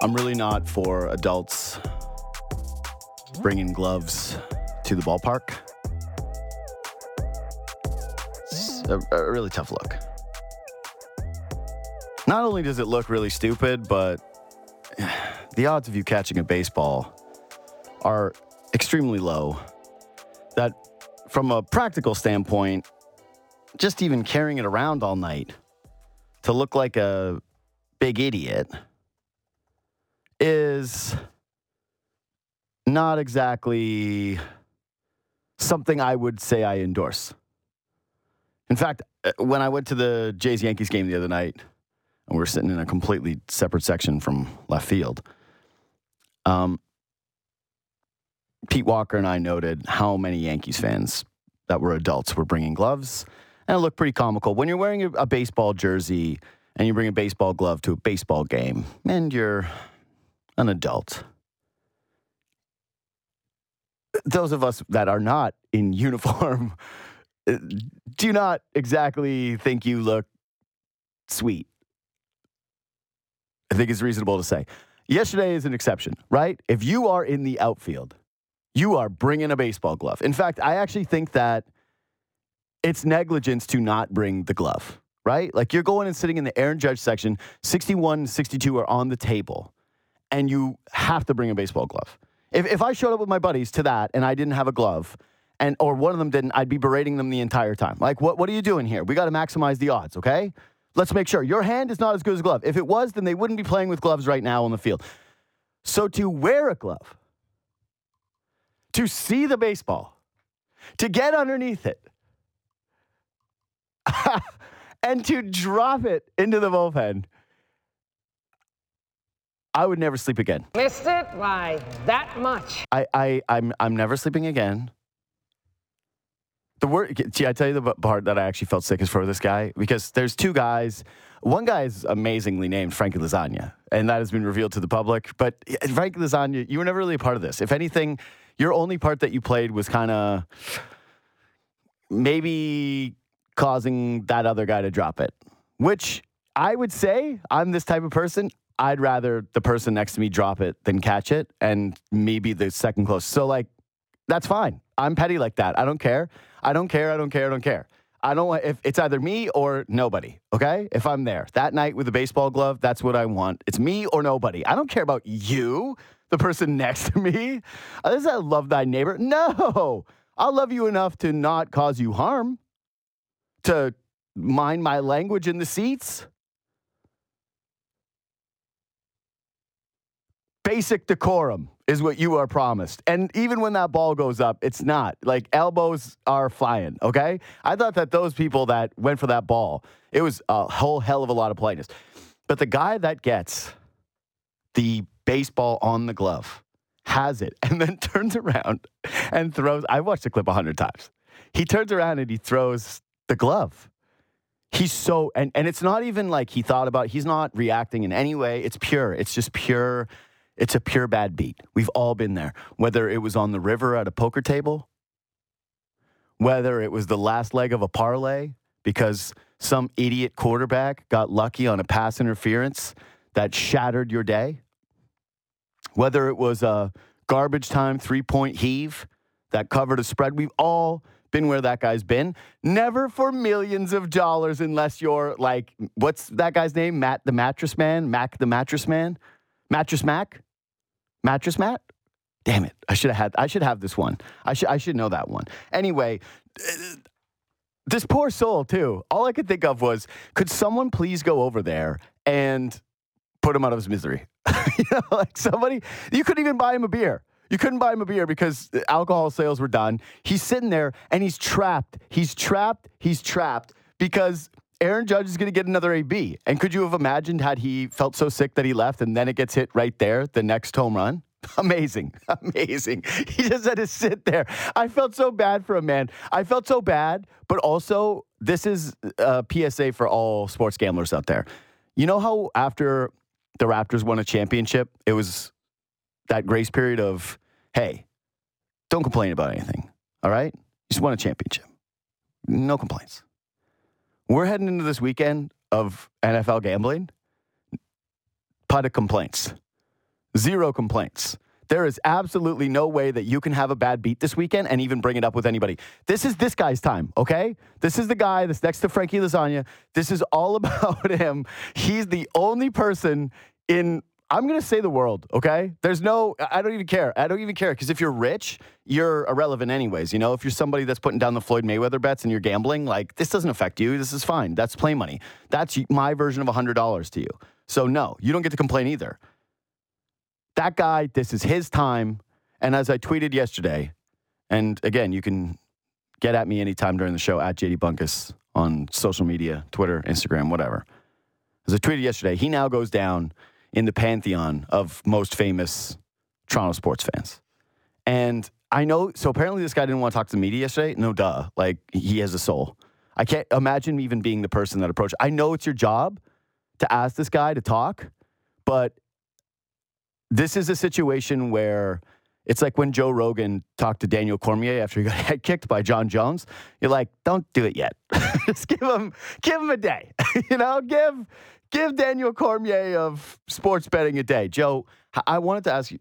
I'm really not for adults bringing gloves to the ballpark. It's a, a really tough look. Not only does it look really stupid, but the odds of you catching a baseball are extremely low. That, from a practical standpoint, just even carrying it around all night to look like a big idiot is not exactly something I would say I endorse. In fact, uh, when I went to the Jays Yankees game the other night, and we were sitting in a completely separate section from left field, um, Pete Walker and I noted how many Yankees fans that were adults were bringing gloves, and it looked pretty comical. When you're wearing a, baseball jersey and you bring a baseball glove to a baseball game, and you're an adult. Those of us that are not in uniform do not exactly think you look sweet. I think it's reasonable to say. Yesterday is an exception, right? If you are in the outfield, you are bringing a baseball glove. In fact, I actually think that it's negligence to not bring the glove, right? Like you're going and sitting in the Aaron Judge section, 61 62 are on the table and you have to bring a baseball glove. If, if I showed up with my buddies to that and I didn't have a glove, and or one of them didn't, I'd be berating them the entire time. Like, what, what are you doing here? We got to maximize the odds, okay? Let's make sure your hand is not as good as a glove. If it was, then they wouldn't be playing with gloves right now on the field. So to wear a glove, to see the baseball, to get underneath it, and to drop it into the bullpen I would never sleep again. Missed it by that much. I, I, I'm, I'm never sleeping again. The word, see, I tell you the part that I actually felt sick is for this guy because there's two guys. One guy is amazingly named Frankie Lasagna, and that has been revealed to the public. But eh, Frankie Lasagna, you were never really a part of this. If anything, your only part that you played was kind of maybe causing that other guy to drop it, which I would say I'm this type of person. I'd rather the person next to me drop it than catch it and me be the second closest. So, like, that's fine. I'm petty like that. I don't care. I don't care. I don't care. I don't care. I don't want if it's either me or nobody. Okay, if I'm there that night with a baseball glove, that's what I want. It's me or nobody. I don't care about you, the person next to me. Does that love thy neighbor? No, I'll love you enough to not cause you harm, to mind my language in the seats. basic decorum is what you are promised. And even when that ball goes up, it's not. Like elbows are flying, okay? I thought that those people that went for that ball, it was a whole hell of a lot of politeness. But the guy that gets the baseball on the glove has it and then turns around and throws. I watched the clip a hundred times. He turns around and he throws the glove. He's so and and it's not even like he thought about. He's not reacting in any way. It's pure. It's just pure it's a pure bad beat. We've all been there. Whether it was on the river at a poker table, whether it was the last leg of a parlay because some idiot quarterback got lucky on a pass interference that shattered your day, whether it was a garbage time three point heave that covered a spread. We've all been where that guy's been. Never for millions of dollars unless you're like, what's that guy's name? Matt the Mattress Man? Mac the Mattress Man? Mattress Mac? Mattress Matt? Damn it. I should have had I should have this one. I should I should know that one. Anyway, uh, this poor soul too. All I could think of was could someone please go over there and put him out of his misery? you know, like somebody you couldn't even buy him a beer. You couldn't buy him a beer because alcohol sales were done. He's sitting there and he's trapped. He's trapped. He's trapped because Aaron Judge is going to get another AB. And could you have imagined had he felt so sick that he left and then it gets hit right there, the next home run? Amazing. Amazing. He just had to sit there. I felt so bad for him, man. I felt so bad, but also, this is a PSA for all sports gamblers out there. You know how after the Raptors won a championship, it was that grace period of hey, don't complain about anything. All right? You just won a championship. No complaints. We're heading into this weekend of NFL gambling. Pot of complaints. Zero complaints. There is absolutely no way that you can have a bad beat this weekend and even bring it up with anybody. This is this guy's time, okay? This is the guy that's next to Frankie Lasagna. This is all about him. He's the only person in I'm going to say the world, okay? There's no, I don't even care. I don't even care because if you're rich, you're irrelevant anyways. You know, if you're somebody that's putting down the Floyd Mayweather bets and you're gambling, like this doesn't affect you. This is fine. That's play money. That's my version of $100 to you. So, no, you don't get to complain either. That guy, this is his time. And as I tweeted yesterday, and again, you can get at me anytime during the show at JD Bunkis on social media, Twitter, Instagram, whatever. As I tweeted yesterday, he now goes down in the pantheon of most famous Toronto sports fans. And I know, so apparently this guy didn't want to talk to the media yesterday. No, duh. Like, he has a soul. I can't imagine even being the person that approached. I know it's your job to ask this guy to talk, but this is a situation where it's like when Joe Rogan talked to Daniel Cormier after he got head kicked by Jon Jones. You're like, don't do it yet. Just give him, give him a day. you know, give give Daniel Cormier of sports betting a day. Joe, I wanted to ask you.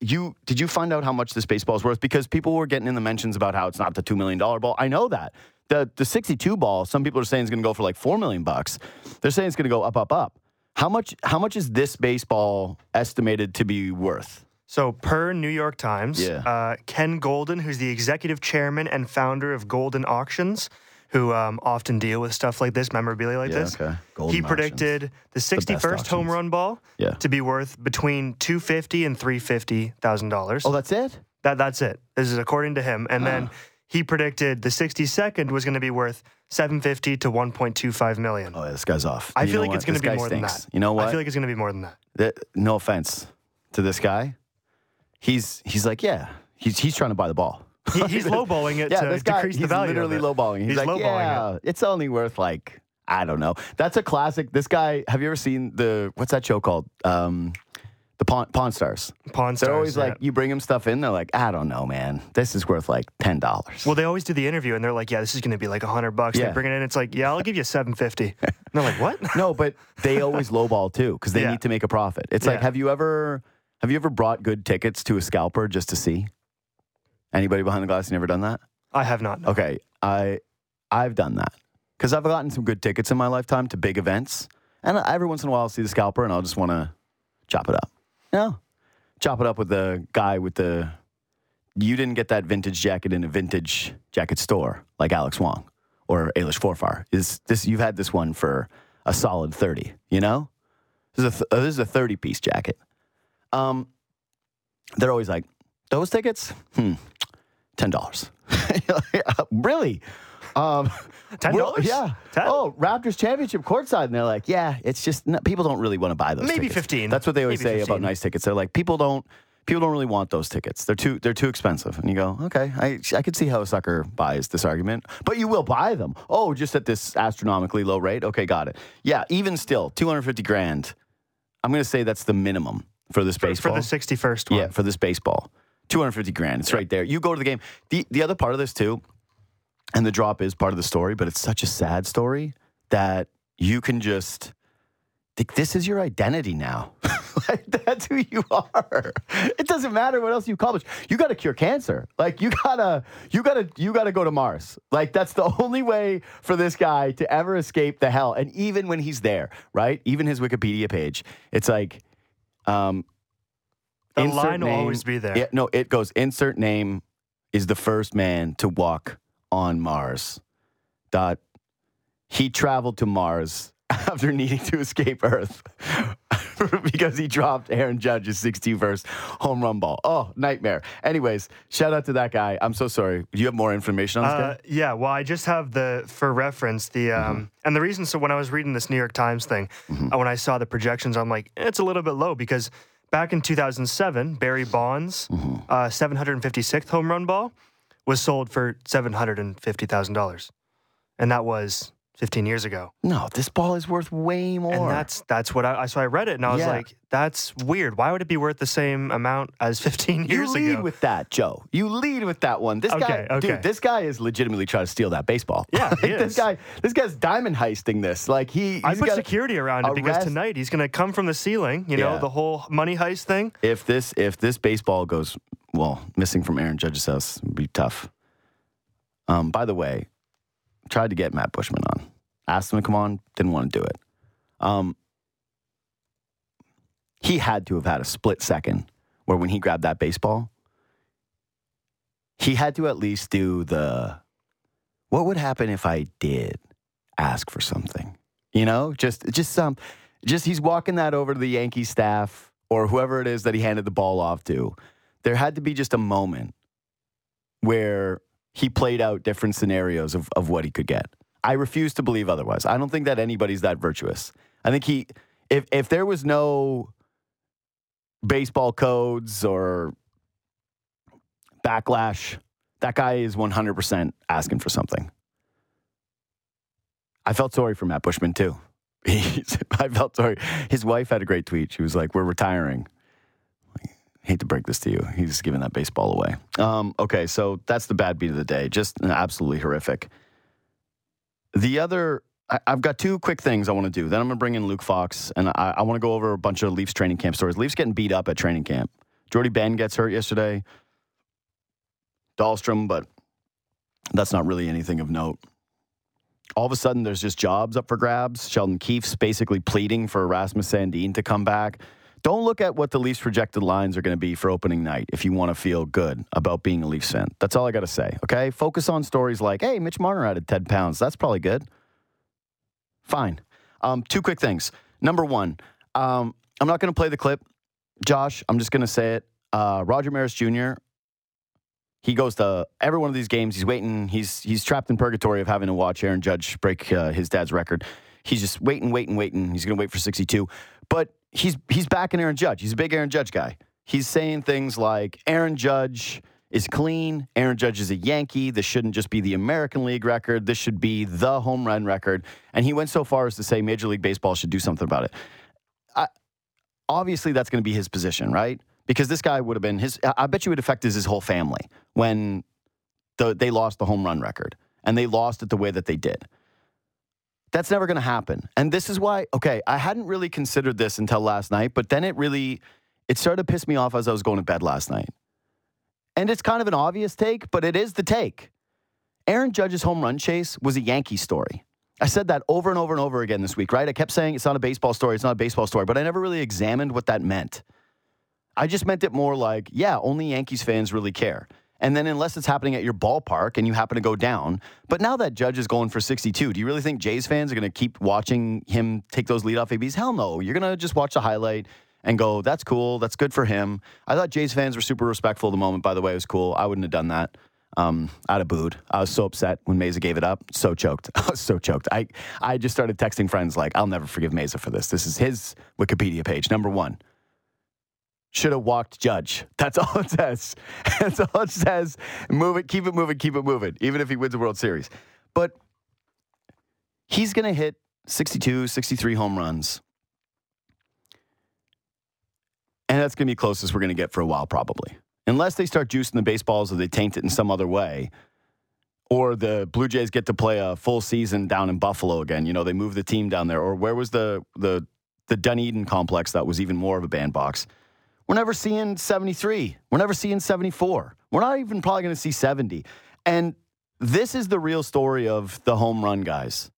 You did you find out how much this baseball is worth? Because people were getting in the mentions about how it's not the two million dollar ball. I know that the the sixty two ball. Some people are saying is going to go for like four million bucks. They're saying it's going to go up, up, up. How much? How much is this baseball estimated to be worth? So, per New York Times, Yeah. uh, Ken Goldin, who's the executive chairman and founder of Goldin Auctions, who um, often deal with stuff like this, memorabilia like Yeah, this, okay. Goldin he predicted the best 61st home run ball Yeah. to be worth between two fifty and three fifty thousand dollars. Oh, that's it. That that's it. This is according to him. And then he predicted the 62nd was going to be worth 750 to 1.25 million. Oh, yeah, this guy's off. I You feel know like it's what? going to This be guy more than stinks. that. You know what? I feel like it's going to be more than that. No offense to this guy. He's he's like, yeah, he's he's trying to buy the ball. He, he's lowballing it yeah, to this guy, decrease he's the value. literally of it. lowballing. He's, He's like, lowballing yeah, it's only worth like I don't know. That's a classic. This guy. Have you ever seen the what's that show called? Um, the Pawn, Pawn Stars. Pawn Stars. They're always yeah. like, you bring them stuff in. They're like, I don't know, man. This is worth like ten dollars. Well, they always do the interview, and they're like, "Yeah, this is going to be like a hundred bucks." Yeah. They bring it in, it's like, "Yeah, I'll give you seven fifty. And they're like, "What?" No, but they always lowball too because they Yeah. need to make a profit. It's like, have you ever have you ever brought good tickets to a scalper just to see? Anybody behind the glass? You never done that? I have not. no. Okay, I I've done that because I've gotten some good tickets in my lifetime to big events, and every once in a while I'll see the scalper and I'll just want to chop it up. Know, chop it up with the guy with the. You didn't get that vintage jacket in a vintage jacket store like Alex Wong or Alish Forfar. Is this you've had this one for a solid thirty? You know, this is a th- uh, this is a thirty piece jacket. Um, they're always like those tickets. Hmm, ten dollars. really? Um, $10? Yeah. 10? Oh, Raptors championship courtside, and they're like, yeah, it's just no, people don't really want to buy those. Maybe tickets. 15. That's what they always Maybe say about nice tickets. They're like, people don't. People don't really want those tickets. They're too they're too expensive. And you go, okay, I I could see how a sucker buys this argument, but you will buy them. Oh, just at this astronomically low rate. Okay, got it. Yeah, even still, two hundred fifty grand. I'm going to say that's the minimum for this For, baseball. for the 61st one. Yeah, for this baseball. 250 grand. It's right there. You go to the game. The the other part of this too, and the drop is part of the story, but it's such a sad story that you can just think this is your identity now. like that's who you are. It doesn't matter what else you accomplish. You got to cure cancer. Like you gotta, you gotta, you gotta go to Mars. Like that's the only way for this guy to ever escape the hell. And even when he's there, right? Even his Wikipedia page, it's like, um, The line will always be there. Yeah, no, it goes insert name is the first man to walk on Mars. Dot. He traveled to Mars after needing to escape Earth because he dropped Aaron Judge's 61st home run ball. Oh, nightmare. Anyways, shout out to that guy. I'm so sorry. Do you have more information on this Uh, guy? yeah, well, I just have the for reference the um Mm-hmm. and the reason. So when I was reading this New York Times thing, uh, when I saw the projections, I'm like, eh, it's a little bit low because back in 2007, Barry Bonds' Mm-hmm. uh, 756th home run ball was sold for seven hundred and fifty thousand dollars, and that was 15 years ago. No, this ball is worth way more. And that's that's what I so I read it and I was Yeah. like, that's weird. Why would it be worth the same amount as 15 years ago? you lead ago? with that, Joe. You lead with that one. This Okay, guy, okay. dude, this guy is legitimately trying to steal that baseball. Yeah, Like, this guy, this guy's diamond heisting this. Like he, I put security around it because tonight he's going to come from the ceiling, you know, Yeah. the whole money heist thing. if this if this baseball goes well missing from Aaron Judge's house would be tough. Um, by the way, tried to get Matt Buschmann on, asked him to come on, didn't want to do it. Um, he had to have had a split second where when he grabbed that baseball, he had to at least do the what would happen if I did ask for something? You know, just just some just he's walking that over to the Yankee staff or whoever it is that he handed the ball off to. There had to be just a moment where he played out different scenarios of, of what he could get. I refuse to believe otherwise. I don't think that anybody's that virtuous. I think he if if there was no baseball codes or backlash, that guy is 100% asking for something. I felt sorry for Matt Buschmann too. I felt sorry. His wife had a great tweet. She was like, "We're retiring." Hate to break this to you. He's giving that baseball away. Um, okay, so that's the bad beat of the day. Just absolutely horrific. The other, I, I've got two quick things I want to do. Then I'm going to bring in Luke Fox, and I, I want to go over a bunch of Leafs training camp stories. Leafs getting beat up at training camp. Jordie Benn gets hurt yesterday. Dahlstrom, but that's not really anything of note. All of a sudden, there's just jobs up for grabs. Sheldon Keefe's basically pleading for Rasmus Sandin to come back. Don't look at what the Leafs projected lines are going to be for opening night if you want to feel good about being a Leafs fan. That's all I got to say, okay? Focus on stories like, hey, Mitch Marner added 10 pounds. That's probably good. Fine. Um, two quick things. Number one, um, I'm not going to play the clip. Josh, I'm just going to say it. Uh, Roger Maris Jr., he goes to every one of these games. He's waiting. He's he's trapped in purgatory of having to watch Aaron Judge break uh, his dad's record. He's just waiting, waiting, waiting. He's going to wait for 62. But he's he's backing Aaron Judge. He's a big Aaron Judge guy. He's saying things like Aaron Judge is clean. Aaron Judge is a Yankee. This shouldn't just be the American League record. This should be the home run record. And he went so far as to say Major League Baseball should do something about it. I, obviously, that's going to be his position, right? Because this guy would have been his. I bet you it affected his whole family when the, they lost the home run record and they lost it the way that they did. That's never going to happen. And this is why, okay, I hadn't really considered this until last night, but then it really, it started to piss me off as I was going to bed last night. And it's kind of an obvious take, but it is the take. Aaron Judge's home run chase was a Yankee story. I said that over and over and over again this week, right? I kept saying it's not a baseball story, it's not a baseball story, but I never really examined what that meant. I just meant it more like, yeah, only Yankees fans really care. And then unless it's happening at your ballpark and you happen to go down, but now that Judge is going for 62, do you really think Jays fans are going to keep watching him take those leadoff ABs? Hell no. You're going to just watch the highlight and go, that's cool. That's good for him. I thought Jays fans were super respectful of the moment, by the way. It was cool. I wouldn't have done that. Um, I'd have booed. I was so upset when Mayza gave it up. So choked. I was so choked. I, I just started texting friends like, I'll never forgive Mayza for this. This is his Wikipedia page. Number one should have walked Judge. That's all it says. That's all it says. Move it, keep it moving, keep it moving, even if he wins the World Series. But he's going to hit 62, 63 home runs. And that's going to be closest we're going to get for a while, probably. Unless they start juicing the baseballs or they taint it in some other way. Or the Blue Jays get to play a full season down in Buffalo again. You know, they move the team down there. Or where was the the the Dunedin complex that was even more of a bandbox? We're never seeing 73. We're never seeing 74. We're not even probably going to see 70. And this is the real story of the home run guys.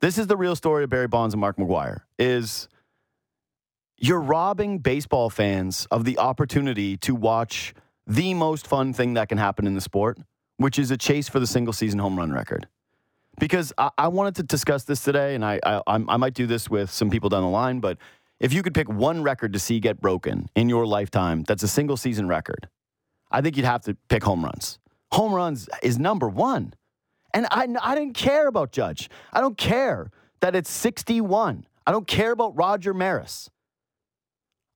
This is the real story of Barry Bonds and Mark McGwire is you're robbing baseball fans of the opportunity to watch the most fun thing that can happen in the sport, which is a chase for the single season home run record. Because I, I wanted to discuss this today, and I, I I might do this with some people down the line, but if you could pick one record to see get broken in your lifetime that's a single season record, I think you'd have to pick home runs. Home runs is number one. And I, I didn't care about Judge. I don't care that it's 61. I don't care about Roger Maris.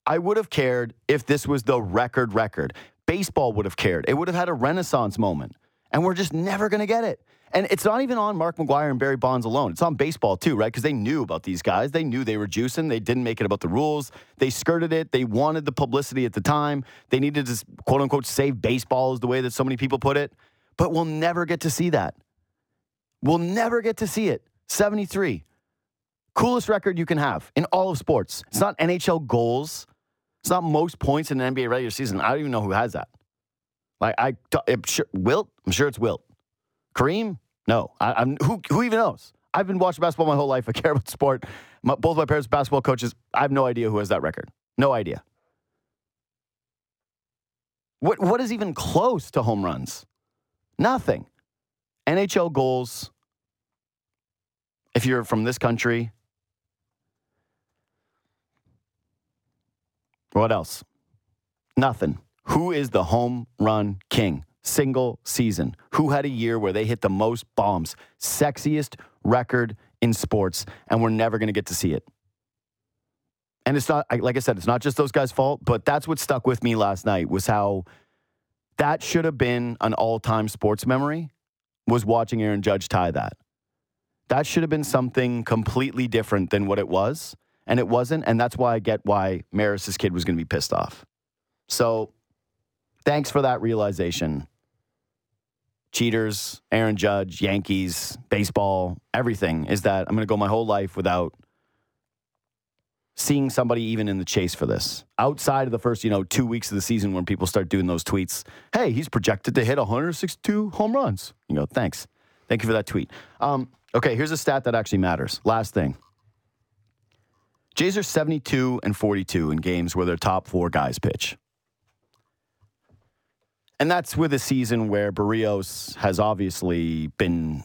I would have cared if this was the record record. Baseball would have cared. It would have had a renaissance moment. And we're just never going to get it. And it's not even on Mark McGwire and Barry Bonds alone. It's on baseball too, right? Because they knew about these guys. They knew they were juicing. They didn't make it about the rules. They skirted it. They wanted the publicity at the time. They needed to quote unquote save baseball, is the way that so many people put it. But we'll never get to see that. We'll never get to see it. 73. Coolest record you can have in all of sports. It's not NHL goals. It's not most points in an NBA regular season. I don't even know who has that. Like I, I'm sure Wilt. I'm sure it's Wilt. Kareem. No, I, am who. Who even knows? I've been watching basketball my whole life. I care about sport. My, both my parents basketball coaches. I have no idea who has that record. No idea. What what is even close to home runs? Nothing. NHL goals. If you're from this country, What else? Nothing. Who is the home run king? Single season. Who had a year where they hit the most bombs? Sexiest record in sports, and we're never going to get to see it. And it's not, like I said, it's not just those guys' fault, but that's what stuck with me last night was how that should have been an all time sports memory, was watching Aaron Judge tie that. That should have been something completely different than what it was and it wasn't. And that's why I get why Maris's kid was going to be pissed off. So thanks for that realization. Cheaters, Aaron Judge, Yankees, baseball, everything is that I'm going to go my whole life without seeing somebody even in the chase for this. Outside of the first, you know, two weeks of the season when people start doing those tweets, hey, he's projected to hit 162 home runs. You go, thanks. Thank you for that tweet. Um, okay, here's a stat that actually matters. Last thing. Jays are 72 and 42 in games where their top four guys pitch. And that's with a season where Berrios has obviously been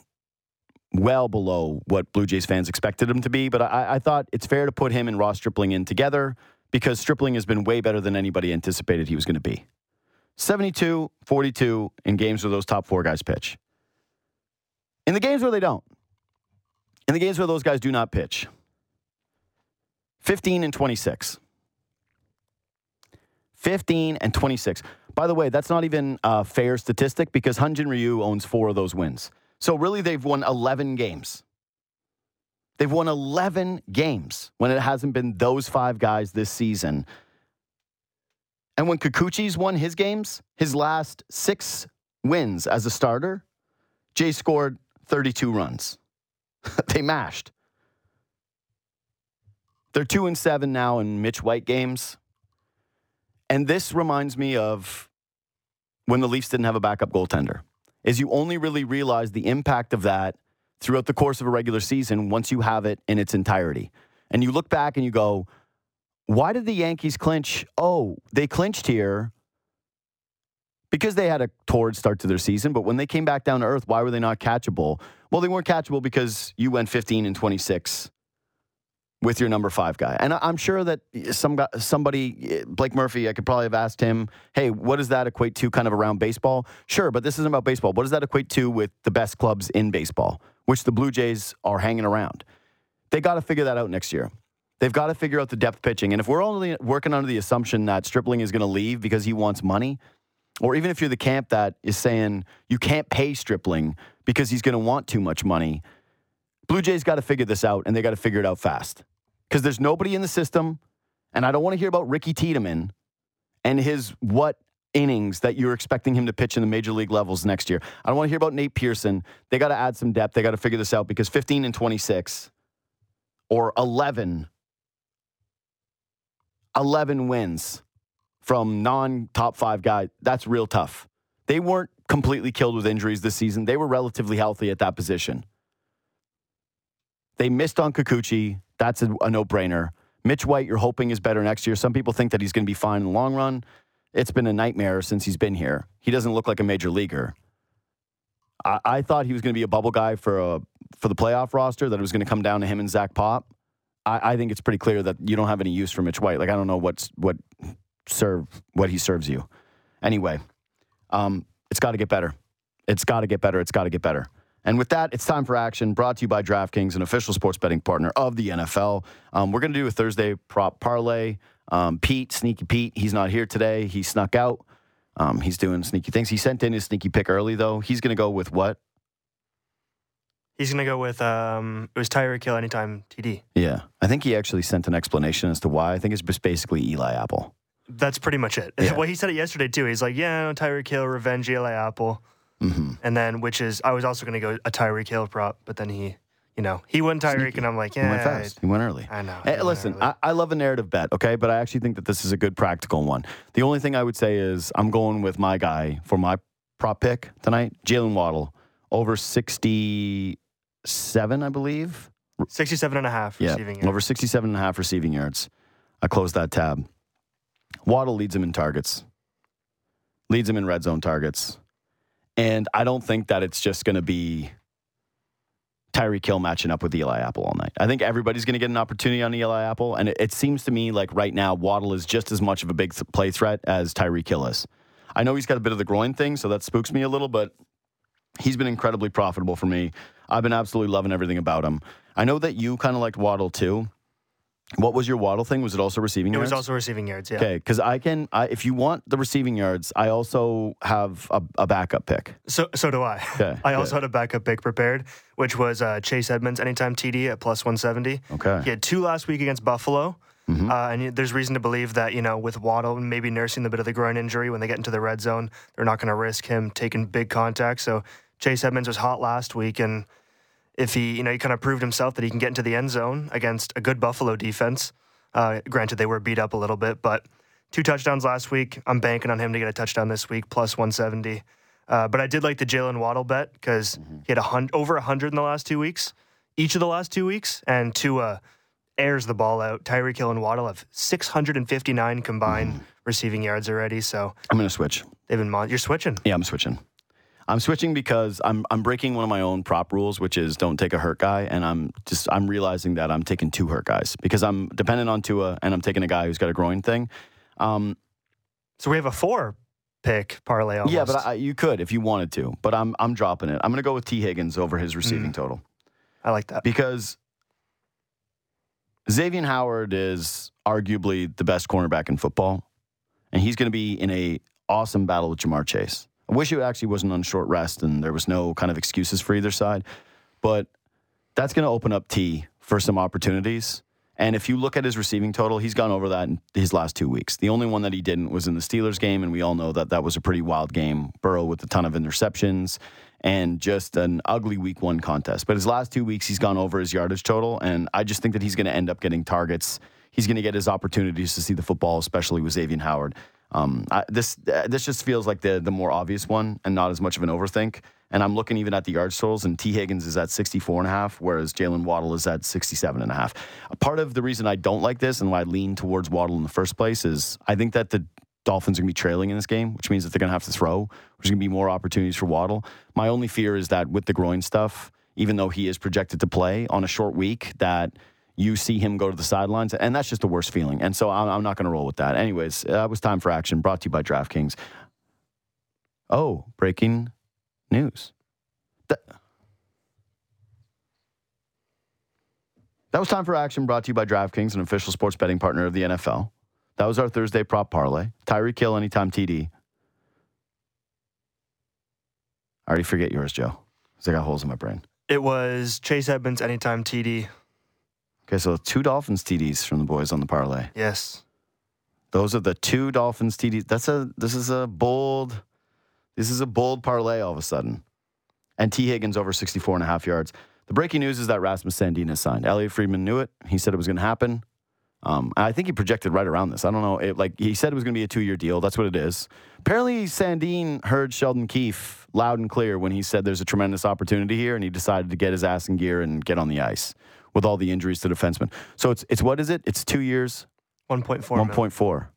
well below what Blue Jays fans expected him to be. But I, I, thought it's fair to put him and Ross Stripling in together because Stripling has been way better than anybody anticipated he was going to be. 72, 42 in games where those top four guys pitch. In the games where they don't, in the games where those guys do not pitch, 15 and 26. 15 and 26. By the way, that's not even a fair statistic because Hyun-Jin Ryu owns four of those wins. So really, they've won 11 games. They've won 11 games when it hasn't been those five guys this season. And when Kikuchi's won his games, his last six wins as a starter, Jay scored 32 runs. they mashed. They're two and seven now in Mitch White games. And this reminds me of when the Leafs didn't have a backup goaltender. Is you only really realize the impact of that throughout the course of a regular season once you have it in its entirety. And you look back and you go, why did the Yankees clinch? Oh, they clinched here because they had a torrid start to their season. But when they came back down to earth, why were they not catchable? Well, they weren't catchable because you went 15 and 26 with your number five guy. And I'm sure that some somebody, Blake Murphy, I could probably have asked him, hey, what does that equate to kind of around baseball? Sure, but this isn't about baseball. What does that equate to with the best clubs in baseball, which the Blue Jays are hanging around? They got to figure that out next year. They've got to figure out the depth pitching. And if we're only working under the assumption that Stripling is going to leave because he wants money, or even if you're the camp that is saying you can't pay Stripling because he's going to want too much money, Blue Jays got to figure this out and they got to figure it out fast because there's nobody in the system. And I don't want to hear about Ricky Tiedemann and his what innings that you're expecting him to pitch in the major league levels next year. I don't want to hear about Nate Pearson. They got to add some depth. They got to figure this out because 15 and 26 or 11 11 wins from non top 5 guys. That's real tough. They weren't completely killed with injuries this season. They were relatively healthy at that position. They missed on Kikuchi. That's a, a no brainer. Mitch White, you're hoping is better next year. Some people think that he's going to be fine in the long run. It's been a nightmare since he's been here. He doesn't look like a major leaguer. I, I thought he was going to be a bubble guy for a for the playoff roster. That it was going to come down to him and Zach Pop. I, I think it's pretty clear that you don't have any use for Mitch White. Like I don't know what's what serve what he serves you. Anyway, um, it's got to get better. It's got to get better. It's got to get better. And with that, it's time for action. Brought to you by DraftKings, an official sports betting partner of the NFL. Um, we're going to do a Thursday prop parlay. Um, Pete, Sneaky Pete, he's not here today. He snuck out. Um, he's doing sneaky things. He sent in his sneaky pick early, though. He's going to go with what? He's gonna go with um, it was Tyreek Hill anytime TD. Yeah. I think he actually sent an explanation as to why. I think it's just basically Eli Apple. That's pretty much it. Yeah. well, he said it yesterday too. He's like, yeah, Tyreek Hill, revenge Eli Apple, hmm and then which is I was also gonna go a Tyreek Hill prop, but then he, you know, he went Tyreek, and I'm like, yeah, He went fast. He went early. I know. Hey, listen. I, I love a narrative bet, okay? But I actually think that this is a good practical one. The only thing I would say is I'm going with my guy for my prop pick tonight, Jalen Waddle, over 67, I believe. 67 and a half Yeah, receiving yards. over 67 and a half receiving yards. I closed that tab. Waddle leads him in targets, leads him in red zone targets. And I don't think that it's just going to be Tyreek Hill matching up with Eli Apple all night. I think everybody's going to get an opportunity on Eli Apple. And it, it seems to me like right now, Waddle is just as much of a big play threat as Tyreek Hill is. I know he's got a bit of the groin thing, so that spooks me a little, but he's been incredibly profitable for me. I've been absolutely loving everything about him. I know that you kind of liked Waddle too. What was your Waddle thing? Was it also receiving yards? it yards? was also receiving yards. Yeah. Okay, because I can, I, if you want the receiving yards, I also have a, a backup pick. So so do I. Okay, I also had a backup pick prepared, which was uh, Chase Edmonds anytime TD at plus 170. Okay. He had two last week against Buffalo. Mhm. Uh, and there's reason to believe that, you know, with Waddle maybe nursing the bit of the groin injury when they get into the red zone, they're not going to risk him taking big contact. So Chase Edmonds was hot last week. And if he, you know, he kind of proved himself that he can get into the end zone against a good Buffalo defense. Uh, granted, they were beat up a little bit, but two touchdowns last week. I'm banking on him to get a touchdown this week, plus 170. Uh, but I did like the Jalen Waddle bet because he had a hun- over 100 in the last two weeks, each of the last two weeks, and Tua airs the ball out. Tyreek Hill and Waddle have 659 combined receiving yards already, so I'm going to switch. they've been. Mon- you're switching. Yeah, I'm switching. I'm switching because I'm I'm breaking one of my own prop rules, which is don't take a hurt guy, and I'm just I'm realizing that I'm taking two hurt guys because I'm dependent on Tua, and I'm taking a guy who's got a groin thing. Um, So we have a four pick parlay. Almost. yeah, but I, you could if you wanted to, but I'm I'm dropping it. I'm going to go with Tee Higgins over his Mm. receiving total. I like that. because Xavier Howard is arguably the best cornerback in football, and he's going to be in a awesome battle with Ja'Marr Chase. I wish it actually wasn't on short rest and there was no kind of excuses for either side, but that's going to open up T for some opportunities. And if you look at his receiving total, he's gone over that in his last two weeks. The only one that he didn't was in the Steelers game, and we all know that that was a pretty wild game. Burrow with a ton of interceptions and just an ugly week one contest. But his last two weeks, he's gone over his yardage total, and I just think that he's going to end up getting targets. He's going to get his opportunities to see the football, especially with Xavier Howard. Um, I, this uh, this just feels like the the more obvious one, and not as much of an overthink. And I'm looking even at the yard totals, and Tee Higgins is at 64 and a half, whereas Jalen Waddle is at 67 and a half. A part of the reason I don't like this and why I lean towards Waddle in the first place is I think that the Dolphins are going to be trailing in this game, which means that they're going to have to throw. There's going to be more opportunities for Waddle. My only fear is that with the groin stuff, even though he is projected to play on a short week, that you see him go to the sidelines, and that's just the worst feeling. And so I'm, I'm not going to roll with that. Anyways, that was time for action. Brought to you by DraftKings. Oh, breaking news. That, that was time for action. Brought to you by DraftKings, an official sports betting partner of the NFL. That was our Thursday prop parlay. Tyreek Hill, anytime TD. I already forget yours, Joe, because I got holes in my brain. It was Chase Edmonds anytime TD. Okay, so two Dolphins TDs from the boys on the parlay. Yes. Those are the two Dolphins TDs. That's a this is a bold this is a bold parlay all of a sudden. And Tee Higgins over 64 and a half yards. The breaking news is that Rasmus Sandin has signed. Elliotte Friedman knew it. He said it was going to happen. Um, I think he projected right around this. I don't know. It, like he said, it was going to be a two-year deal. That's what it is. Apparently, Sandin heard Sheldon Keefe loud and clear when he said there's a tremendous opportunity here, and he decided to get his ass in gear and get on the ice with all the injuries to defensemen. So it's it's what is it? It's two years, 1.4. one mil. point four.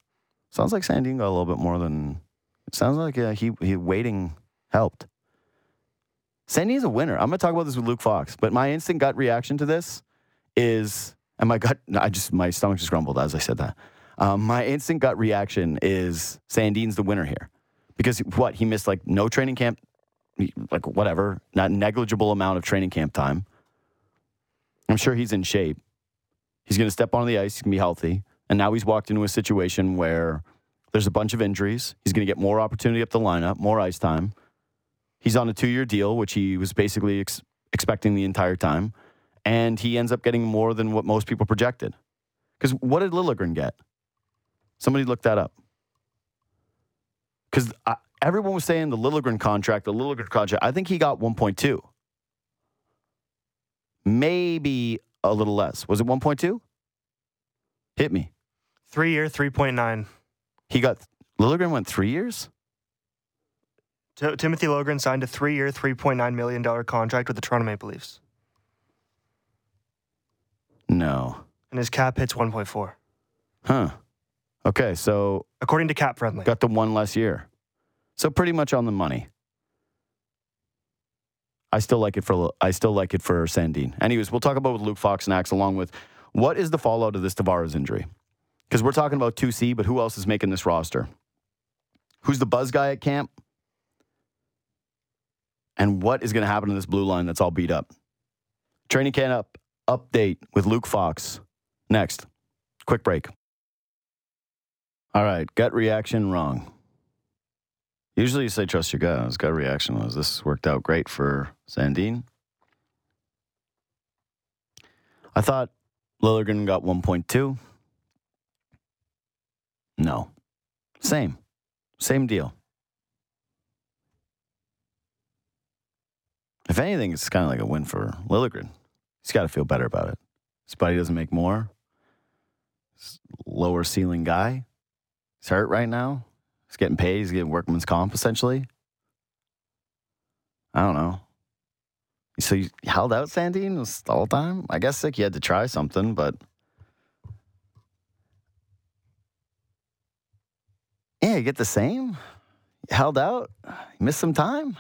Sounds like Sandin got a little bit more than. It sounds like uh, he he waiting helped. Sandin's a winner. I'm going to talk about this with Luke Fox, but my instant gut reaction to this is, and my gut, I just my stomach just grumbled as I said that. Um, my instant gut reaction is Sandin's the winner here, because what he missed like no training camp, like whatever, not negligible amount of training camp time. I'm sure he's in shape. He's going to step onto the ice. He's going to be healthy. And now he's walked into a situation where there's a bunch of injuries. He's going to get more opportunity up the lineup, more ice time. He's on a two year deal, which he was basically ex- expecting the entire time, and he ends up getting more than what most people projected. Because what did Liljegren get? Somebody look that up. Because everyone was saying the Liljegren contract, the Liljegren contract. I think he got 1.2, maybe a little less. Was it 1.2? Hit me. Three year, 3.9. He got Liljegren went three years. T- Timothy Liljegren signed a three year, $3.9 million contract with the Toronto Maple Leafs. No. And his cap hits 1.4. Huh. Okay, so According to Cap Friendly. got the one less year. So pretty much on the money. I still like it for I still like it for Sandin. Anyways, we'll talk about with Luke Fox next, along with what is the fallout of this Tavares injury? Because we're talking about 2C, but who else is making this roster? Who's the buzz guy at camp? And what is going to happen to this blue line that's all beat up? Training camp up update with Luke Fox next. Quick break. All right, gut reaction wrong. Usually you say trust your gut. His gut reaction was this worked out great for Sandin. I thought Liljegren got 1.2. No. Same. Same deal. If anything, it's kind of like a win for Liljegren. He's got to feel better about it. His buddy doesn't make more. Lower ceiling guy. He's hurt right now. He's getting paid. He's getting workman's comp essentially. I don't know. So you held out Sandin the whole time? I guess like you had to try something, but yeah, you get the same. You held out. You missed some time.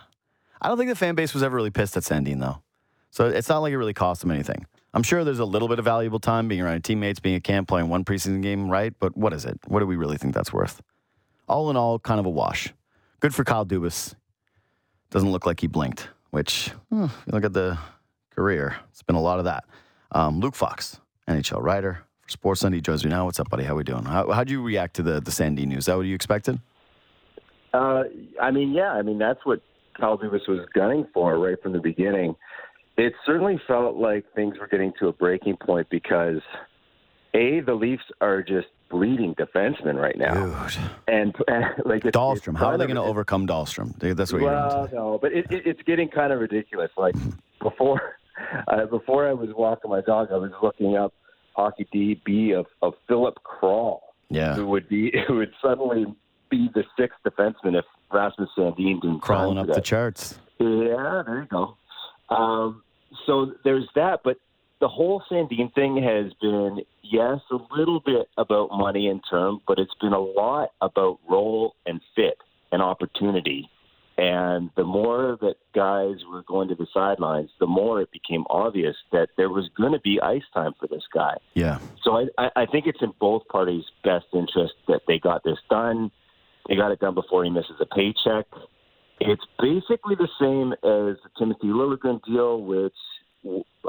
I don't think the fan base was ever really pissed at Sandin though. So it's not like it really cost him anything. I'm sure there's a little bit of valuable time being around teammates, being at camp, playing one preseason game, right? But what is it? What do we really think that's worth? All in all, kind of a wash. Good for Kyle Dubas. Doesn't look like he blinked, which, hmm, look at the career. It's been a lot of that. Um, Luke Fox, NHL writer for Sportsnet, joins me now. What's up, buddy? How are we doing? How, how'd you react to the, the Sandy news? Is that what you expected? Uh, I mean, yeah. I mean, that's what Kyle Dubas was gunning for right from the beginning it certainly felt like things were getting to a breaking point because a the Leafs are just bleeding defensemen right now, Dude. and, and like it's, Dahlstrom. It's How are they going to overcome Dahlstrom? That's what well, you're. no, but it, it, it's getting kind of ridiculous. Like before, uh, before I was walking my dog, I was looking up hockey DB of of Filip Kral, Yeah, who would be who would suddenly be the sixth defenseman if Rasmus Sandin didn't crawling up today. the charts. Yeah, there you go. Um, so there's that, but the whole Sandin thing has been, yes, a little bit about money and term, but it's been a lot about role and fit and opportunity. And the more that guys were going to the sidelines, the more it became obvious that there was going to be ice time for this guy. Yeah, So I, I I think it's in both parties' best interest that they got this done. They got it done before he misses a paycheck. It's basically the same as the Timothy Liljegren deal, which,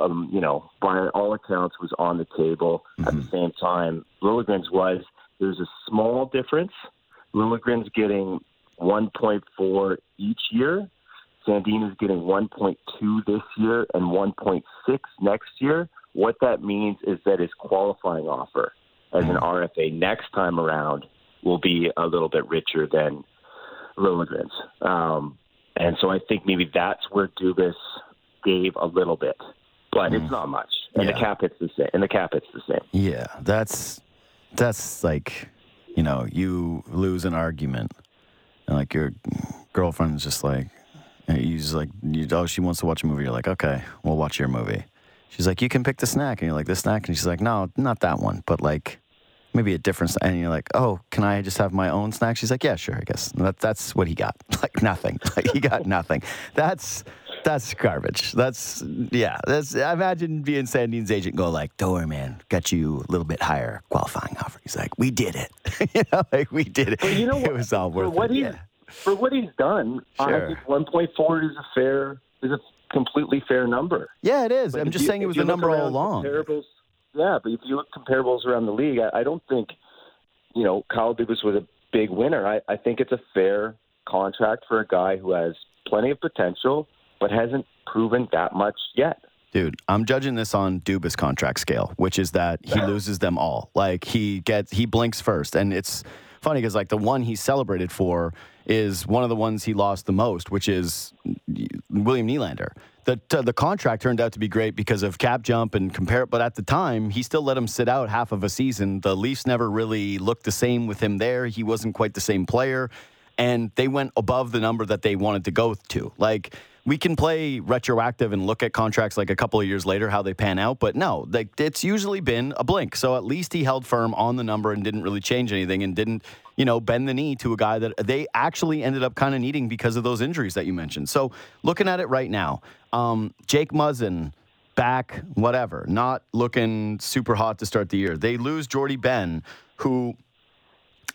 um, you know, by all accounts was on the table at the same time. Liljegren's was. There's a small difference. Liljegren's getting 1.4 each year. Sandin is getting 1.2 this year and 1.6 next year. What that means is that his qualifying offer as an RFA next time around will be a little bit richer than Liljegren's. Um, and so I think maybe that's where Dubas gave a little bit, but it's mm. not much. And Yeah. the cap hits the same. And the cap hits the same. yeah. That's that's like, you know, you lose an argument, and like your girlfriend's just like, you just like, you, oh, she wants to watch a movie. You're like, okay, we'll watch your movie. She's like, you can pick the snack, and you're like, this snack, and she's like, no, not that one, but like. Maybe a different, and you're like, oh, can I just have my own snack? She's like, yeah, sure, I guess. And that, that's what he got, like nothing. Like he got nothing. That's that's garbage. That's yeah. That's I imagine being Sandin's agent go like, don't worry, man, got you a little bit higher qualifying offer. He's like, we did it. you know, like we did it. But you know it what? was all for worth what it. Yeah. for what he's done, Sure. I think 1.4 is a fair is a completely fair number. yeah, it is. But I'm just you- saying it was the number all along. Comparables, yeah, but if you look comparables around the league, I, I don't think you know Kyle Dubas was a big winner. I, I think it's a fair contract for a guy who has plenty of potential, but hasn't proven that much yet. Dude, I'm judging this on Dubas contract scale, which is that he loses them all. Like he gets he blinks first, and it's funny because like the one he celebrated for is one of the ones he lost the most, which is William Nylander. The t- the contract turned out to be great because of cap jump and compare, but at the time he still let him sit out half of a season. The Leafs never really looked the same with him there. He wasn't quite the same player, and they went above the number that they wanted to go to. Like we can play retroactive and look at contracts like a couple of years later how they pan out, but no, like it's usually been a blink. So at least he held firm on the number and didn't really change anything and didn't, you know, bend the knee to a guy that they actually ended up kind of needing because of those injuries that you mentioned. So looking at it right now, um, Jake Muzzin back, whatever, not looking super hot to start the year. They lose Jordie Benn, who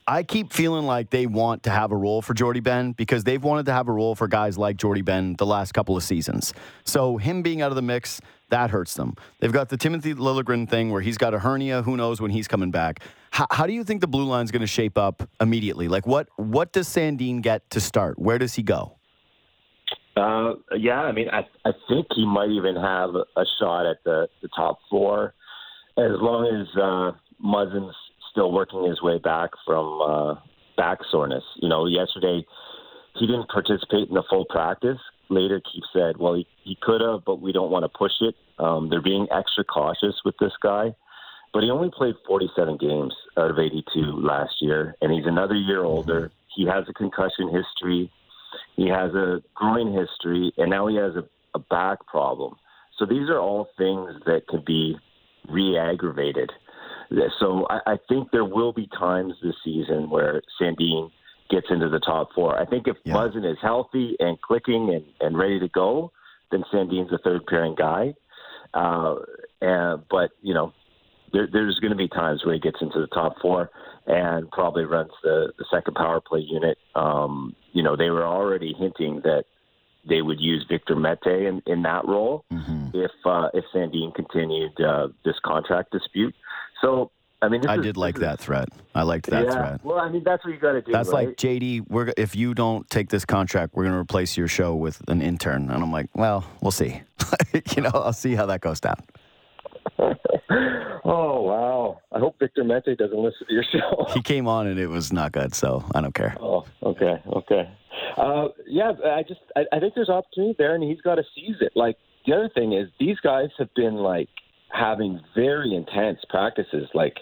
I keep feeling like they want to have a role for Jordie Benn because they've wanted to have a role for guys like Jordie Benn the last couple of seasons. So him being out of the mix, that hurts them. They've got the Timothy Liljegren thing where he's got a hernia. Who knows when he's coming back? How, how do you think the blue line's going to shape up immediately? Like what what does Sandin get to start? Where does he go? Uh, yeah, I mean, I I think he might even have a shot at the the top four, as long as uh, Muzzin's still working his way back from uh, back soreness. You know, yesterday he didn't participate in the full practice. Later, Keefe said, "Well, he, he could have, but we don't want to push it. Um, they're being extra cautious with this guy." But he only played 47 games out of 82 last year, and he's another year older. He has a concussion history. He has a groin history, and now he has a, a back problem. So these are all things that could be re-aggravated. So I, I think there will be times this season where Sandin gets into the top four. I think if Yeah. Muzzin is healthy and clicking and, and ready to go, then Sandin's a third pairing guy. Uh, and, but you know, there, there's going to be times where he gets into the top four and probably runs the, the second power play unit. Um, you know, they were already hinting that they would use Victor Mete in, in that role if uh, if Sandin continued uh, this contract dispute. So, I mean, I is- did like is- that threat. I liked that yeah. threat. Well, I mean, that's what you got to do. That's right? like JD. We're if you don't take this contract, we're going to replace your show with an intern. And I'm like, well, we'll see. you know, I'll see how that goes down. oh wow! I hope Victor Mete doesn't listen to your show. He came on and it was not good, so I don't care. Oh, okay, okay. Uh, yeah, I just I, I think there's opportunity there, and he's got to seize it. Like the other thing is, these guys have been like having very intense practices. Like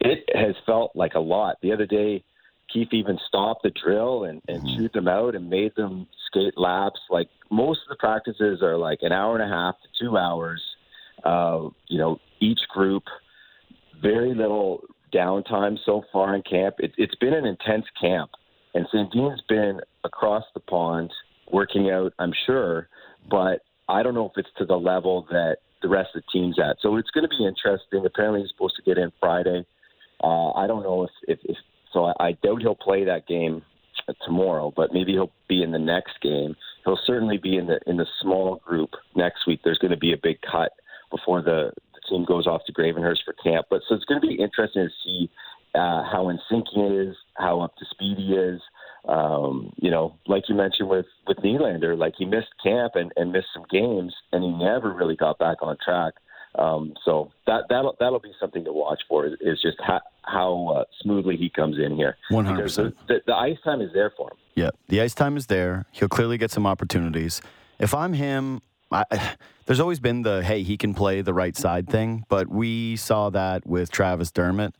it has felt like a lot. The other day, Keefe even stopped the drill and, and chewed them out and made them skate laps. Like most of the practices are like an hour and a half to two hours. Uh, you know, each group very little downtime so far in camp. It, it's been an intense camp, and Sandin's been across the pond working out. I'm sure, but I don't know if it's to the level that the rest of the team's at. So it's going to be interesting. Apparently, he's supposed to get in Friday. Uh, I don't know if, if, if so. I, I doubt he'll play that game tomorrow, but maybe he'll be in the next game. He'll certainly be in the in the small group next week. There's going to be a big cut before the, the team goes off to Gravenhurst for camp. But so it's going to be interesting to see uh, how in sync he is, how up to speed he is. Um, you know, like you mentioned with with Nylander, like he missed camp and, and missed some games, and he never really got back on track. Um, so that that'll that'll be something to watch for is, is just how, how uh, smoothly he comes in here. 100%. The, the, the ice time is there for him. Yeah, the ice time is there. He'll clearly get some opportunities. If I'm him, I, there's always been the hey, he can play the right side thing, but we saw that with Travis Dermott.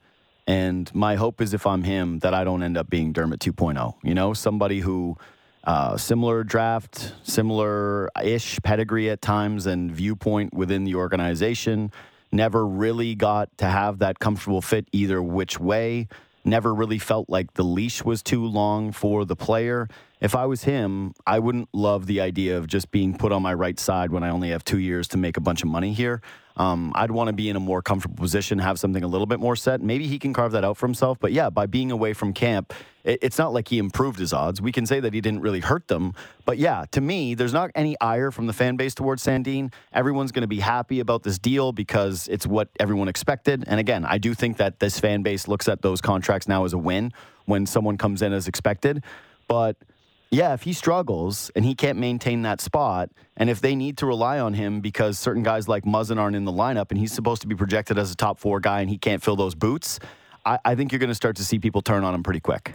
And my hope is if I'm him, that I don't end up being Dermott 2.0. You know, somebody who uh, similar draft, similar ish pedigree at times and viewpoint within the organization. Never really got to have that comfortable fit either which way. Never really felt like the leash was too long for the player. If I was him, I wouldn't love the idea of just being put on my right side when I only have two years to make a bunch of money here. Um, I'd want to be in a more comfortable position, have something a little bit more set. Maybe he can carve that out for himself. But yeah, by being away from camp, it, it's not like he improved his odds. We can say that he didn't really hurt them. But yeah, to me, there's not any ire from the fan base towards Sandin. Everyone's going to be happy about this deal because it's what everyone expected. And again, I do think that this fan base looks at those contracts now as a win when someone comes in as expected. But Yeah, if he struggles and he can't maintain that spot, and if they need to rely on him because certain guys like Muzzin aren't in the lineup and he's supposed to be projected as a top four guy and he can't fill those boots, I, I think you're going to start to see people turn on him pretty quick.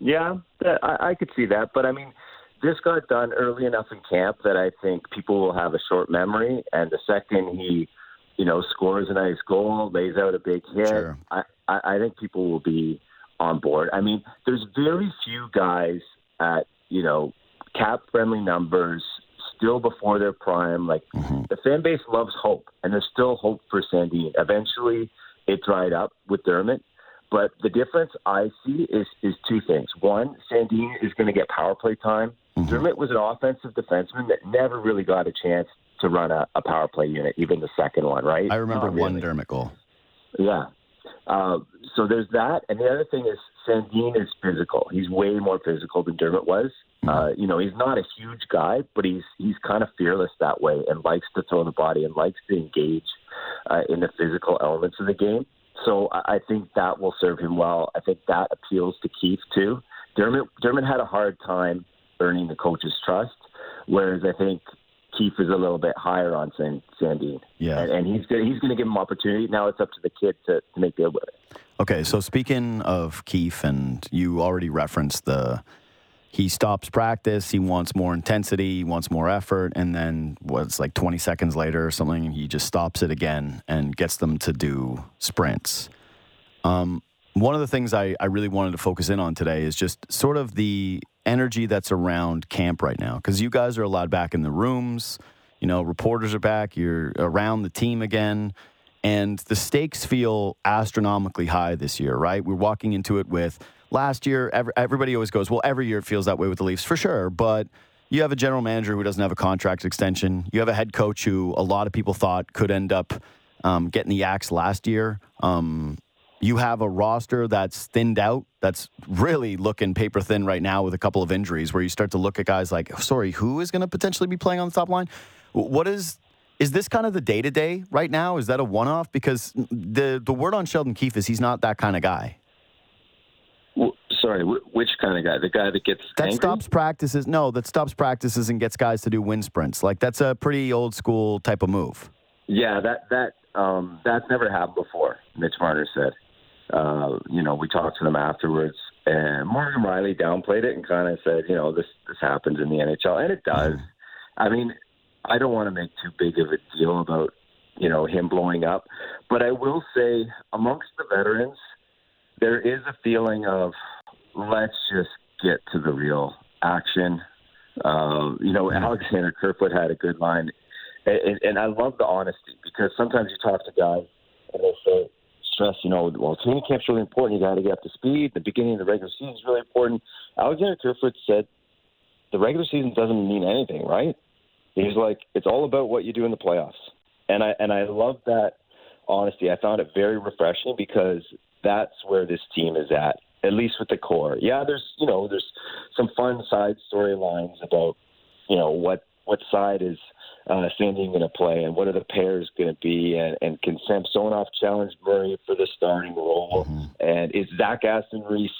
Yeah, that, I, I could see that, but I mean, this got done early enough in camp that I think people will have a short memory, and the second he, you know, scores a nice goal, lays out a big hit, Sure. I, I, I think people will be on board. I mean, there's very few guys at you know cap friendly numbers still before their prime. Like the fan base loves hope, and there's still hope for Sandin. Eventually, it dried up with Dermott, But the difference I see is is two things. One, Sandin is going to get power play time. Dermott was an offensive defenseman that never really got a chance to run a, a power play unit, even the second one, right? I remember Not one really. Dermott goal. Yeah. Uh, so there's that, and the other thing is Sandin is physical. He's way more physical than Dermott was. Uh, you know, he's not a huge guy, but he's he's kind of fearless that way, and likes to throw the body and likes to engage uh, in the physical elements of the game. So I I think that will serve him well. I think that appeals to Keefe too. Dermott Dermott had a hard time earning the coach's trust, whereas I think Keefe is a little bit higher on San, Sandin. Yeah. and, and he's gonna, he's going to give him opportunity. Now it's up to the kid to, to make good with it. Okay, so speaking of Keefe, and you already referenced the he stops practice, he wants more intensity, he wants more effort, and then what's like 20 seconds later or something, he just stops it again and gets them to do sprints. Um, one of the things I, I really wanted to focus in on today is just sort of the energy that's around camp right now, because you guys are allowed back in the rooms. You know, reporters are back. You're around the team again. And the stakes feel astronomically high this year, right? We're walking into it with last year, every, everybody always goes, well, every year it feels that way with the Leafs, for sure. But you have a general manager who doesn't have a contract extension. You have a head coach who a lot of people thought could end up um, getting the axe last year. Um, you have a roster that's thinned out, that's really looking paper thin right now with a couple of injuries, where you start to look at guys like, sorry, who is going to potentially be playing on the top line? What is is this kind of the day to day right now? Is that a one off? Because the the word on Sheldon Keefe is he's not that kind of guy. Sorry, which kind of guy? The guy that gets That angry? stops practices. No, that stops practices and gets guys to do wind sprints. Like that's a pretty old school type of move. Yeah, that that um, that's never happened before. Mitch Marner said. Uh, you know, we talked to them afterwards, and Morgan Rielly downplayed it and kind of said, you know, this this happens in the NHL, and it does. I mean, I don't want to make too big of a deal about you know him blowing up, but I will say amongst the veterans, there is a feeling of let's just get to the real action. Uh, you know, Alexander Kerfoot had a good line and, and I love the honesty because sometimes you talk to guys and they say, stress, you know, well, training camp's really important. You got to get up to speed. The beginning of the regular season is really important. Alexander Kerfoot said the regular season doesn't mean anything, right? He's like, it's all about what you do in the playoffs. And I and I love that honesty. I found it very refreshing because that's where this team is at, at least with the core. Yeah, there's you know there's some fun side storylines about you know what what side is uh, Sandin going to play and what are the pairs going to be and, and can Samsonov challenge Murray for the starting role? And is Zach Aston Reese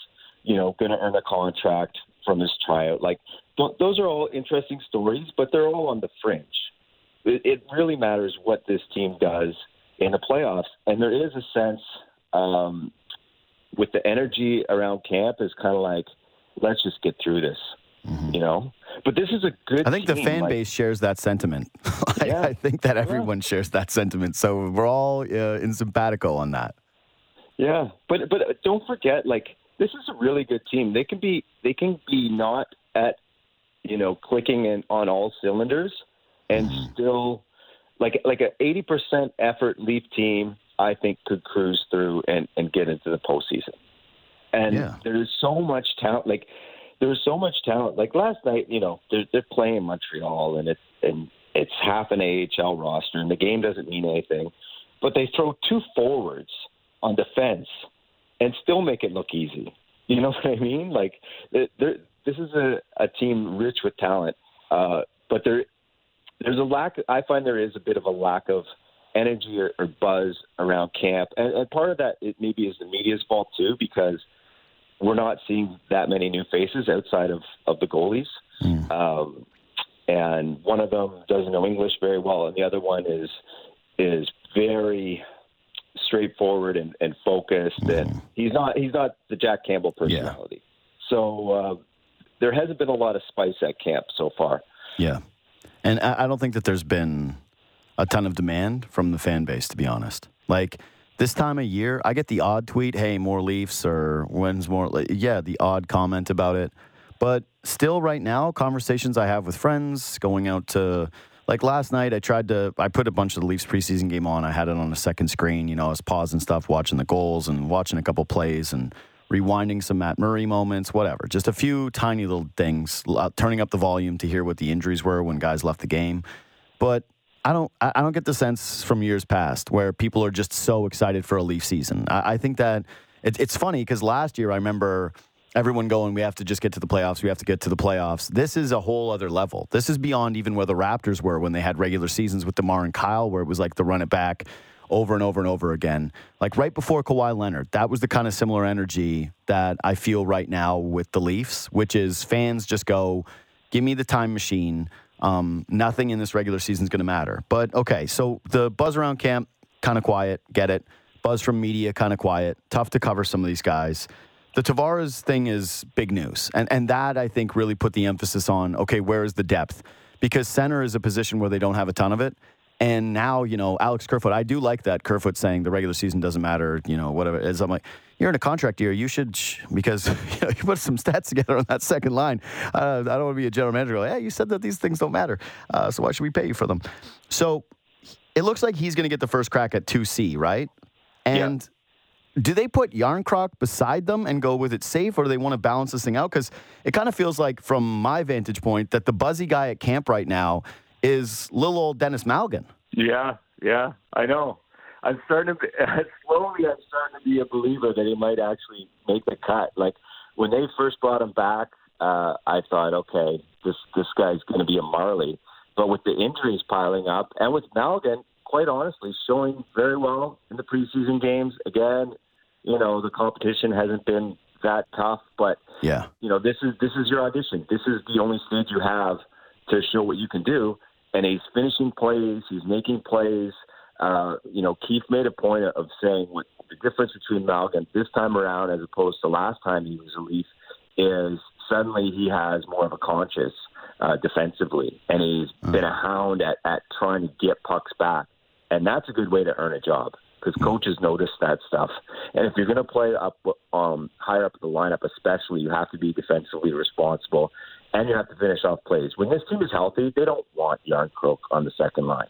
you know going to earn a contract from this tryout? Like th- those are all interesting stories but they're all on the fringe. It, it really matters what this team does in the playoffs. And there is a sense um, with the energy around camp is kind of like let's just get through this you know but this is a good I think the fan Like, base shares that sentiment. I, Yeah. I think that everyone shares that sentiment. So we're all uh, in simpatico on that. Yeah, but but don't forget, like this is a really good team. They can be they can be not at you know clicking in on all cylinders and still like like a eighty percent effort Leaf team. I think could cruise through and and get into the postseason. And Yeah. there's so much talent. Like there's so much talent. Like last night, you know, they're they're playing Montreal and it's and it's half an AHL roster and the game doesn't mean anything. But they throw two forwards on defense and still make it look easy. You know what I mean? Like this is a, a team rich with talent, uh, but there there's a lack. I find there is a bit of a lack of energy or, or buzz around camp, and, and part of that it maybe is the media's fault too, because we're not seeing that many new faces outside of, of the goalies. Mm. Um, and one of them doesn't know English very well, and the other one is is very straightforward and, and focused. Mm. And he's not he's not the Jack Campbell personality. Yeah. So uh, there hasn't been a lot of spice at camp so far. Yeah, and I, I don't think that there's been a ton of demand from the fan base, to be honest. Like this time of year, I get the odd tweet, "Hey, more Leafs," or "When's more?" Yeah, the odd comment about it. But still, right now, conversations I have with friends, going out to like last night, I tried to I put a bunch of the Leafs preseason game on. I had it on a second screen. You know, I was pausing stuff, watching the goals, and watching a couple plays, and rewinding some Matt Murray moments, whatever. Just a few tiny little things, turning up the volume to hear what the injuries were when guys left the game. But I don't I don't get the sense from years past where people are just so excited for a Leaf season. I, I think that it, it's funny because last year I remember everyone going, we have to just get to the playoffs. We have to get to the playoffs. This is a whole other level. This is beyond even where the Raptors were when they had regular seasons with DeMar and Kyle, where it was like the run it back over and over and over again. Like right before Kawhi Leonard, that was the kind of similar energy that I feel right now with the Leafs, which is fans just go, give me the time machine. Um, nothing in this regular season is going to matter. But okay, so the buzz around camp, kind of quiet, get it. Buzz from media, kind of quiet. Tough to cover some of these guys. The Tavares thing is big news. And, and that, I think, really put the emphasis on okay, where is the depth? Because center is a position where they don't have a ton of it. And now, you know, Alex Kerfoot, I do like that Kerfoot saying the regular season doesn't matter, you know, whatever is. I'm like, you're in a contract year. You should, because you, know, you put some stats together on that second line. Uh, I don't want to be a general manager. Like, hey, you said that these things don't matter. Uh, so why should we pay you for them? So it looks like he's going to get the first crack at 2C, right? And yeah. do they put Jarnkrok beside them and go with it safe, or do they want to balance this thing out? Because it kind of feels like, from my vantage point, that the buzzy guy at camp right now is little old Denis Malgin. Yeah, yeah, I know. I'm starting to be, slowly. I'm starting to be a believer that he might actually make the cut. Like when they first brought him back, uh, I thought, okay, this this guy's going to be a Marlie. But with the injuries piling up, and with Malgin, quite honestly, showing very well in the preseason games. Again, you know, the competition hasn't been that tough, but yeah, you know, this is this is your audition. This is the only stage you have to show what you can do. And he's finishing plays. He's making plays. Uh, you know, Keefe made a point of saying what the difference between Malgin this time around as opposed to last time he was a Leaf is suddenly he has more of a conscience uh, defensively, and he's mm. been a hound at, at trying to get pucks back, and that's a good way to earn a job because mm. coaches notice that stuff. And if you're going to play up um, higher up the lineup, especially, you have to be defensively responsible, and you have to finish off plays. When this team is healthy, they don't want Jarnkrok on the second line,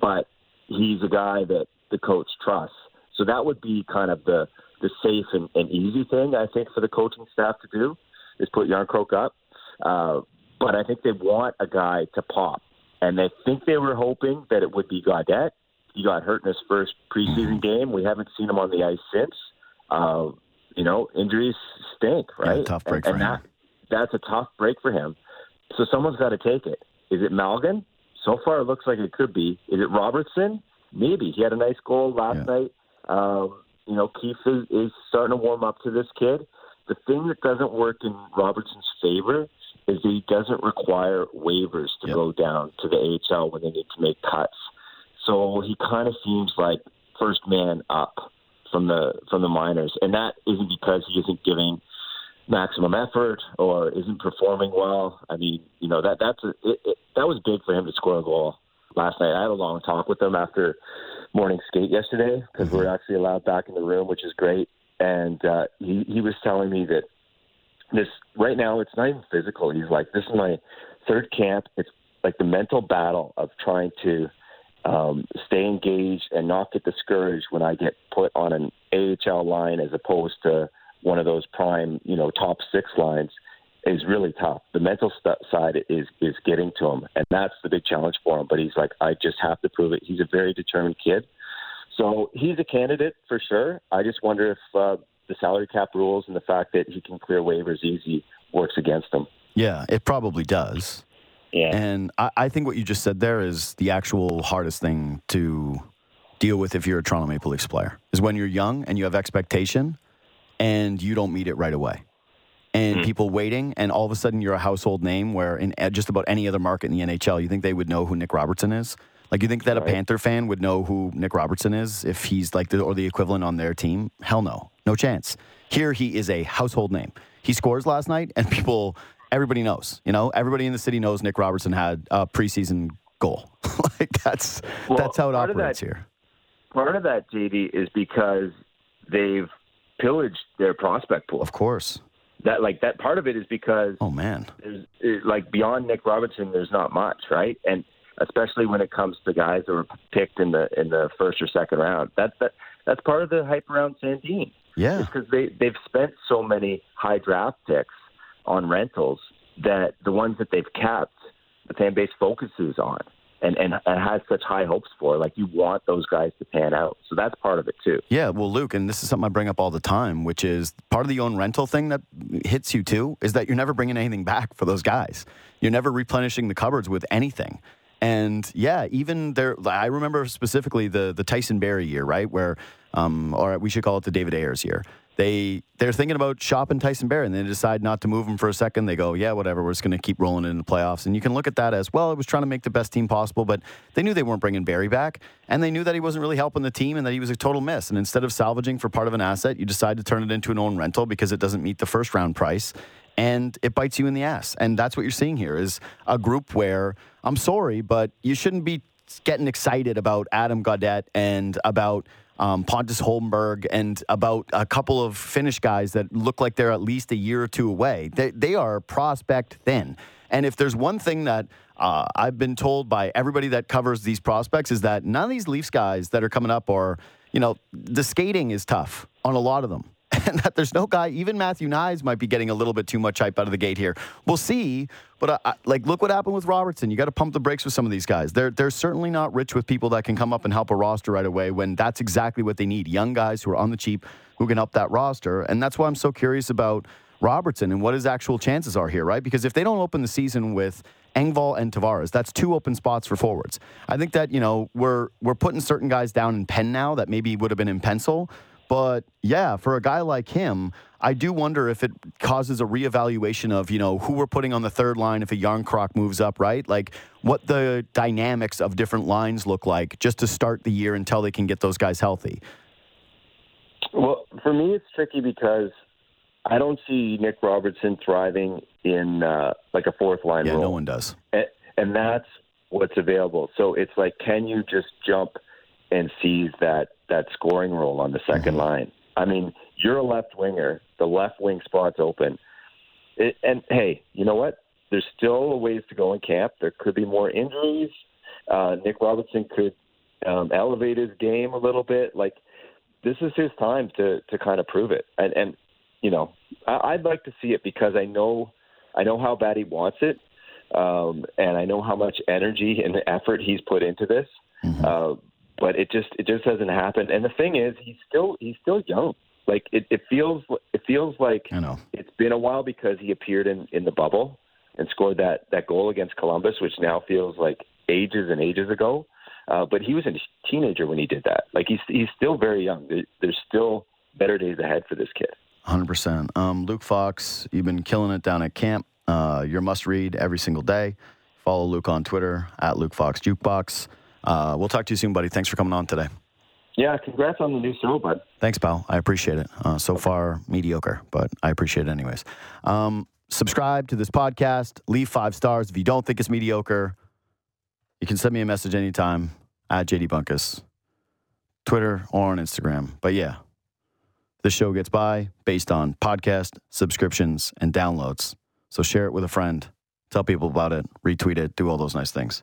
but he's a guy that the coach trusts. So that would be kind of the the safe and, and easy thing I think for the coaching staff to do is put Jarnkrok up. Uh, but I think they want a guy to pop, and they think they were hoping that it would be Gaudette. He got hurt in his first preseason game. We haven't seen him on the ice since. Uh, you know, injuries stink, right? Yeah, tough break and, for and him. That, that's a tough break for him. So someone's got to take it. Is it Malgin? So far, it looks like it could be. Is it Robertson? Maybe. He had a nice goal last yeah. night. Um, you know, Keefe is, is starting to warm up to this kid. The thing that doesn't work in Robertson's favor is that he doesn't require waivers to yep. go down to the AHL when they need to make cuts. So he kind of seems like first man up from the from the minors, and that isn't because he isn't giving maximum effort or isn't performing well. I mean, you know that that's a, it, it, that was big for him to score a goal last night. I had a long talk with him after morning skate yesterday because we're mm-hmm. actually allowed back in the room, which is great. And uh, he he was telling me that this right now it's not even physical. He's like, this is my third camp. It's like the mental battle of trying to um, stay engaged and not get discouraged when I get put on an AHL line as opposed to one of those prime, you know, top six lines is really tough. The mental st- side is is getting to him, and that's the big challenge for him. But he's like, I just have to prove it. He's a very determined kid, so he's a candidate for sure. I just wonder if uh, the salary cap rules and the fact that he can clear waivers easy works against him. Yeah, it probably does. Yeah, and I, I think what you just said there is the actual hardest thing to deal with if you're a Toronto Maple Leafs player is when you're young and you have expectation and you don't meet it right away. And Hmm. people waiting, and all of a sudden you're a household name where in just about any other market in the NHL, you think they would know who Nick Robertson is? Like you think that a Panther fan would know who Nick Robertson is if he's like the or the equivalent on their team? Hell no. No chance. Here he is a household name. He scores last night and people everybody knows. You know, everybody in the city knows Nick Robertson had a preseason goal. like that's Well, that's how it operates that- here. Part of that, JD, is because they've pillaged their prospect pool. Of course. That like that part of it is because Oh man. it, like beyond Nick Robertson, there's not much, right? And especially when it comes to guys that were picked in the in the first or second round, that that that's part of the hype around Sandin. Yeah. because they they've spent so many high draft picks on rentals that the ones that they've kept, the fan base focuses on and and, and has such high hopes for. Like you want those guys to pan out, so that's part of it too. Yeah, well, Luke, and this is something I bring up all the time, which is part of the own rental thing that hits you too, is that you're never bringing anything back for those guys. You're never replenishing the cupboards with anything. And yeah, even there, I remember specifically the the Tyson Barrie year, right, where, um, or we should call it the David Ayres year. They they're thinking about shopping Tyson Barrie, and they decide not to move him for a second. They go, yeah, whatever, we're just going to keep rolling in the playoffs. And you can look at that as well. It was trying to make the best team possible, but they knew they weren't bringing Barrie back, and they knew that he wasn't really helping the team, and that he was a total miss. And instead of salvaging for part of an asset, you decide to turn it into an own rental because it doesn't meet the first round price and it bites you in the ass. And that's what you're seeing here is a group where I'm sorry, but you shouldn't be getting excited about Adam Gaudette and about um, Pontus Holmberg and about a couple of Finnish guys that look like they're at least a year or two away. They, they are prospect thin. And if there's one thing that uh, I've been told by everybody that covers these prospects is that none of these Leafs guys that are coming up are, you know, the skating is tough on a lot of them and that there's no guy. Even Matthew Knies might be getting a little bit too much hype out of the gate here. We'll see, but uh, I, like, look what happened with Robertson. You got to pump the brakes with some of these guys. They're they're certainly not rich with people that can come up and help a roster right away. When that's exactly what they need: young guys who are on the cheap who can help that roster. And that's why I'm so curious about Robertson and what his actual chances are here, right? Because if they don't open the season with Engvall and Tavares. That's two open spots for forwards. I think that you know we're we're putting certain guys down in pen now that maybe would have been in pencil. But yeah, for a guy like him, I do wonder if it causes a reevaluation of you know who we're putting on the third line if a Jarnkrok moves up, right? Like what the dynamics of different lines look like just to start the year until they can get those guys healthy. Well, for me, it's tricky because I don't see Nick Robertson thriving in uh, like a fourth line Yeah, role. no one does. and, and that's what's available. So it's like, can you just jump and seize that that scoring role on the 2nd line? I mean, you're a left winger. The left wing spot's open. It, and hey, you know what? There's still a ways to go in camp. There could be more injuries. Uh, Nick Robertson could um, elevate his game a little bit. Like this is his time to to kind of prove it. And and you know, I, I'd like to see it because I know I know how bad he wants it, um, and I know how much energy and effort he's put into this. Uh, but it just it just doesn't happen. And the thing is, he's still he's still young. Like it, it feels it feels like I know. it's been a while because he appeared in in the bubble and scored that that goal against Columbus, which now feels like ages and ages ago. Uh, but he was a teenager when he did that. Like he's he's still very young. There's still better days ahead for this kid. Hundred percent. Um, Luke Fox, you've been killing it down at camp. Uh, you're must read every single day. Follow Luke on Twitter at Luke Fox Jukebox. Uh, we'll talk to you soon, buddy. Thanks for coming on today. Yeah, congrats on the new show, bud. Thanks, pal. I appreciate it. Uh, so far, mediocre, but I appreciate it anyways. Um, subscribe to this podcast. Leave five stars. If you don't think it's mediocre, you can send me a message anytime at JD Bunkis, Twitter or on Instagram. But yeah, the show gets by based on podcast subscriptions and downloads. So share it with a friend, tell people about it, retweet it, do all those nice things.